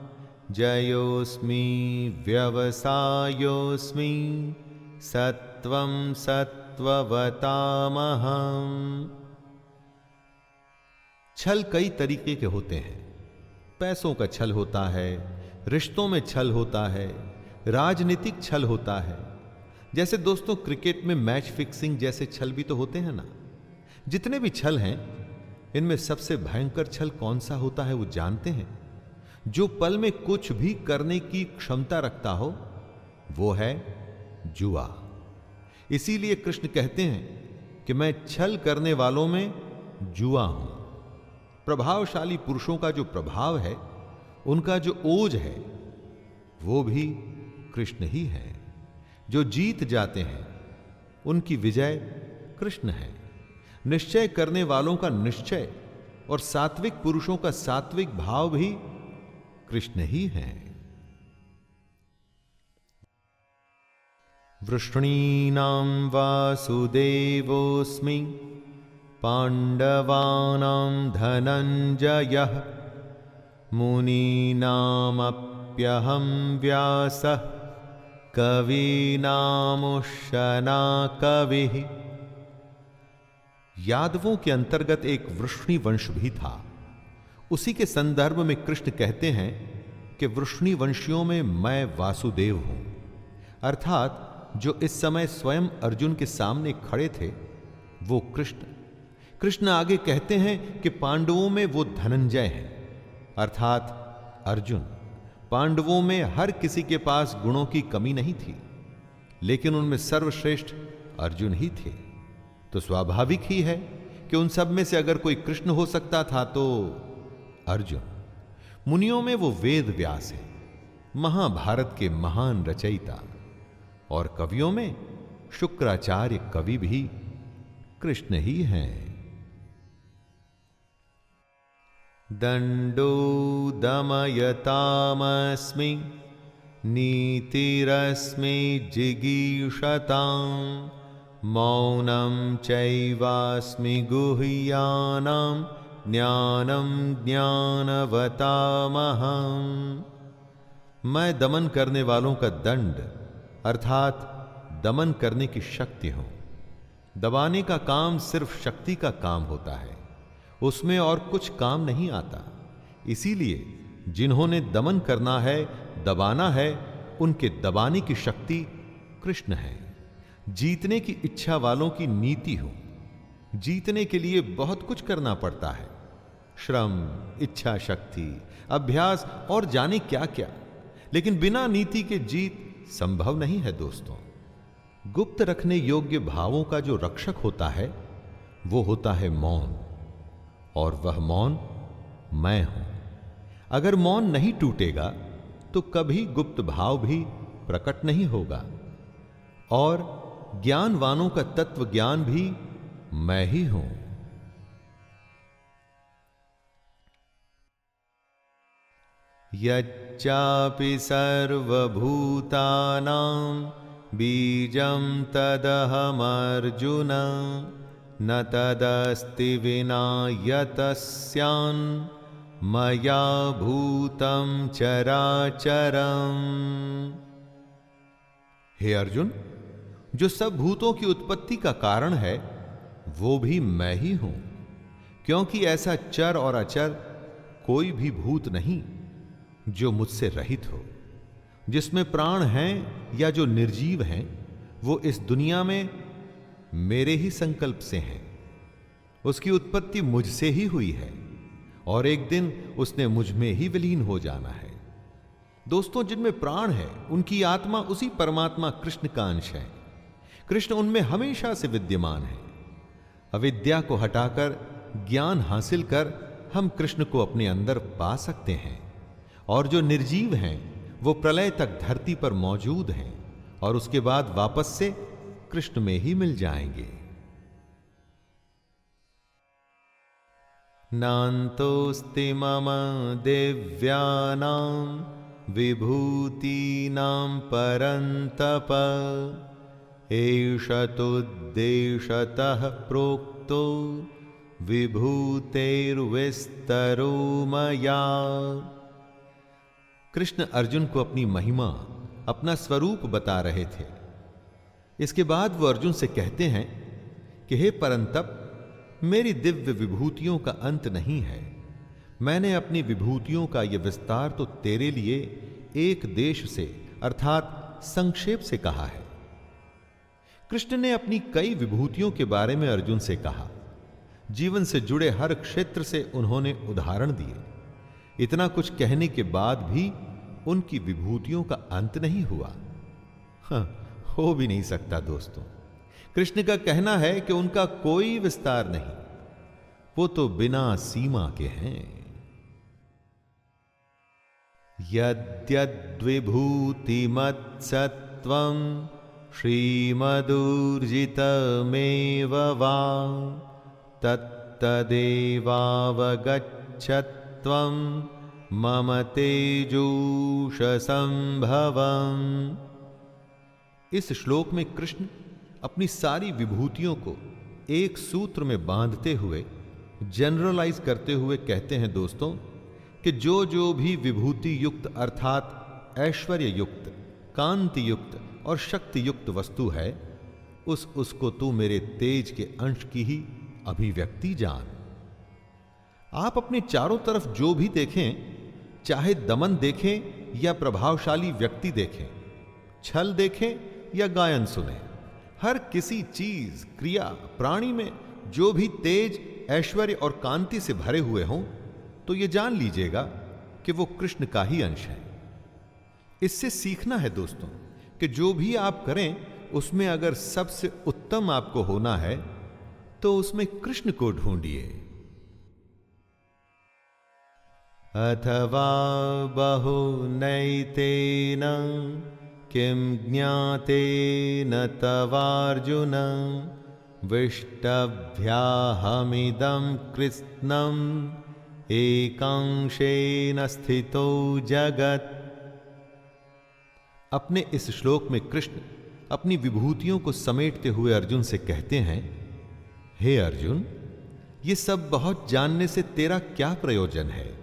जयोस्मि व्यवसायोस्मि सत्वं सत्ववतामहं छल कई तरीके के होते हैं। पैसों का छल होता है रिश्तों में छल होता है, राजनीतिक छल होता है। जैसे दोस्तों, क्रिकेट में मैच फिक्सिंग जैसे छल भी तो होते हैं ना। जितने भी छल हैं, इनमें सबसे भयंकर छल कौन सा होता है वो जानते हैं। जो पल में कुछ भी करने की क्षमता रखता हो, वो है जुआ। इसीलिए कृष्ण कहते हैं कि मैं छल करने वालों में जुआ हूँ। प्रभावशाली पुरुषों का जो प्रभाव है उनका जो ओज है, वो भी कृष्ण ही है। जो जीत जाते हैं, उनकी विजय कृष्ण है। निश्चय करने वालों का निश्चय और सात्विक पुरुषों का सात्विक भाव भी कृष्ण ही है। वृष्णीनां वासुदेवोऽस्मि पाण्डवानां धनञ्जयः मुनीनामप्यहं व्यासः कवीनामुशना कवि यादवों के अंतर्गत एक वृष्णि वंश भी था। उसी के संदर्भ में कृष्ण कहते हैं कि वृष्णि वंशियों में मैं वासुदेव हूँ। अर्थात जो इस समय स्वयं अर्जुन के सामने खड़े थे, वो कृष्ण। कृष्ण आगे कहते हैं कि पांडवों में वो धनंजय हैं। अर्थात अर्जुन, पांडवों में हर किसी के पास गुणों की कमी नहीं थी, लेकिन उनमें सर्वश्रेष्ठ अर्जुन ही थे। तो स्वाभाविक ही है कि उन सब में से अगर कोई कृष्ण हो सकता था तो अर्जुन। मुनियों में वो वेद व्यास है, महाभारत के महान रचयिता, और कवियों में शुक्राचार्य कवि भी कृष्ण ही हैं। दंडो दमयतामस्मि नीतिरस्मि जिगीषतां मौनं चैवास्मि गुह्यानां ज्ञानं ज्ञानवतामहम्। मैं दमन करने वालों का दंड, अर्थात दमन करने की शक्ति हूँ। दबाने का काम सिर्फ़ शक्ति का काम होता है। उसमें और कुछ काम नहीं आता। इसीलिए जिन्होंने दमन करना है, दबाना है, उनके दबाने की शक्ति कृष्ण है। जीतने की इच्छा वालों की नीति हो। जीतने के लिए बहुत कुछ करना पड़ता है। श्रम, इच्छा शक्ति, अभ्यास और जाने क्या क्या लेकिन बिना नीति के जीत संभव नहीं है दोस्तों। गुप्त रखने योग्य भावों का जो रक्षक होता है, वो होता है मौन। और वह मौन मैं हूँ। अगर मौन नहीं टूटेगा तो कभी गुप्त भाव भी प्रकट नहीं होगा। और ज्ञानवानों का तत्व ज्ञान भी मैं ही हूँ। यच्चापि सर्वभूतानां बीजं तदहमर्जुन। न तदस्ति विना यतस्यान् मया भूतं चराचरम्। हे अर्जुन, जो सब भूतों की उत्पत्ति का कारण है, वो भी मैं ही हूँ, क्योंकि ऐसा चर और अचर कोई भी भूत नहीं, जो मुझसे रहित हो। जिसमें प्राण हैं या जो निर्जीव हैं, वो इस दुनिया में मेरे ही संकल्प से हैं। उसकी उत्पत्ति मुझसे ही हुई है, और एक दिन उसने मुझमें ही विलीन हो जाना है। दोस्तों, जिनमें प्राण है, उनकी आत्मा उसी परमात्मा कृष्ण का अंश है। कृष्ण उनमें हमेशा से विद्यमान है। अविद्या को हटाकर, ज्ञान हासिल कर, हम कृष्ण को अपने अंदर पा सकते हैं। और जो निर्जीव हैं, वो प्रलय तक धरती पर मौजूद हैं, और उसके बाद वापस से कृष्ण में ही मिल जाएँगे। नान्तोऽस्ति मम दिव्यानां विभूतीनां परन्तप। एष तुद्देशतः प्रोक्तो विभूतेर्विस्तरो मया। कृष्ण अर्जुन को अपनी महिमा, अपना स्वरूप बता रहे थे। इसके बाद वो अर्जुन से कहते हैं कि हे परंतप मेरी दिव्य विभूतियों का अंत नहीं है। मैंने अपनी विभूतियों का यह विस्तार तो तेरे लिए एक देश से अर्थात संक्षेप से कहा है। कृष्ण ने अपनी कई विभूतियों के बारे में अर्जुन से कहा। जीवन से जुड़े हर क्षेत्र से उन्होंने उदाहरण दिए। इतना कुछ कहने के बाद भी उनकी विभूतियों का अंत नहीं हुआ। हाँ, हो भी नहीं सकता दोस्तों। कृष्ण का कहना है कि उनका कोई विस्तार नहीं। वो तो बिना सीमा के हैं। यद्यद्विभूतिमत्सत्व श्रीमदूर्जितमेव वा तत्तदेवावगच्छत्वं मम तेजूषसंभवम् इस श्लोक में कृष्ण अपनी सारी विभूतियों को एक सूत्र में बांधते हुए जनरलाइज करते हुए कहते हैं दोस्तों, कि जो जो भी विभूति युक्त अर्थात ऐश्वर्य युक्त कांति युक्त और शक्ति युक्त वस्तु है, उस उसको तू मेरे तेज के अंश की ही अभिव्यक्ति जान। आप अपने चारों तरफ़ जो भी देखें, चाहे दमन देखें या प्रभावशाली व्यक्ति देखें, छल देखें या गायन सुने। हर किसी चीज़, क्रिया, प्राणी में जो भी तेज, ऐश्वर्य और कांति से भरे हुए हों तो यह जान लीजिएगा कि वो कृष्ण का ही अंश है। इससे सीखना है दोस्तों कि जो भी आप करें, उसमें अगर सबसे उत्तम आपको होना है तो उसमें कृष्ण को ढूंढिए। अथवा बहु नैतेन किं ज्ञातेन तवार्जुन? विष्टभ्याहमिदं कृत्स्नम् एकांशेन स्थितो जगत। अपने इस श्लोक में कृष्ण अपनी विभूतियों को समेटते हुए अर्जुन से कहते हैं, हे अर्जुन, ये सब बहुत जानने से तेरा क्या प्रयोजन है?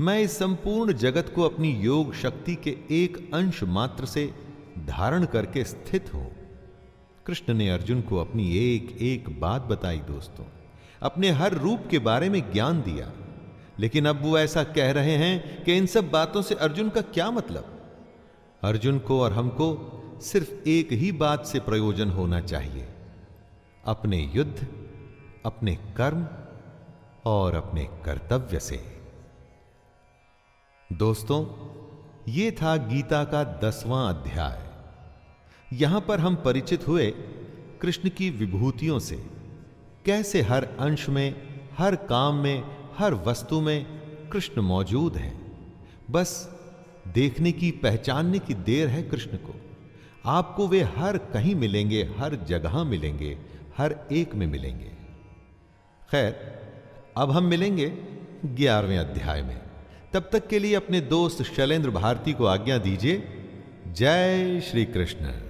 मैं इस संपूर्ण जगत को अपनी योग शक्ति के एक अंश मात्र से धारण करके स्थित हूँ। कृष्ण ने अर्जुन को अपनी एक एक बात बताई दोस्तों। अपने हर रूप के बारे में ज्ञान दिया। लेकिन अब वो ऐसा कह रहे हैं कि इन सब बातों से अर्जुन का क्या मतलब? अर्जुन को और हमको सिर्फ़ एक ही बात से प्रयोजन होना चाहिए। अपने युद्ध, अपने कर्म और अपने कर्तव्य से। दोस्तों, ये था गीता का दसवां अध्याय। यहाँ पर हम परिचित हुए कृष्ण की विभूतियों से, कैसे हर अंश में, हर काम में, हर वस्तु में कृष्ण मौजूद हैं। बस देखने की, पहचानने की देर है कृष्ण को। आपको वे हर कहीं मिलेंगे, हर जगह मिलेंगे, हर एक में मिलेंगे। खैर, अब हम मिलेंगे ग्यारहवें अध्याय में। तब तक के लिए अपने दोस्त शैलेंद्र भारती को आज्ञा दीजिए। जय श्री कृष्ण।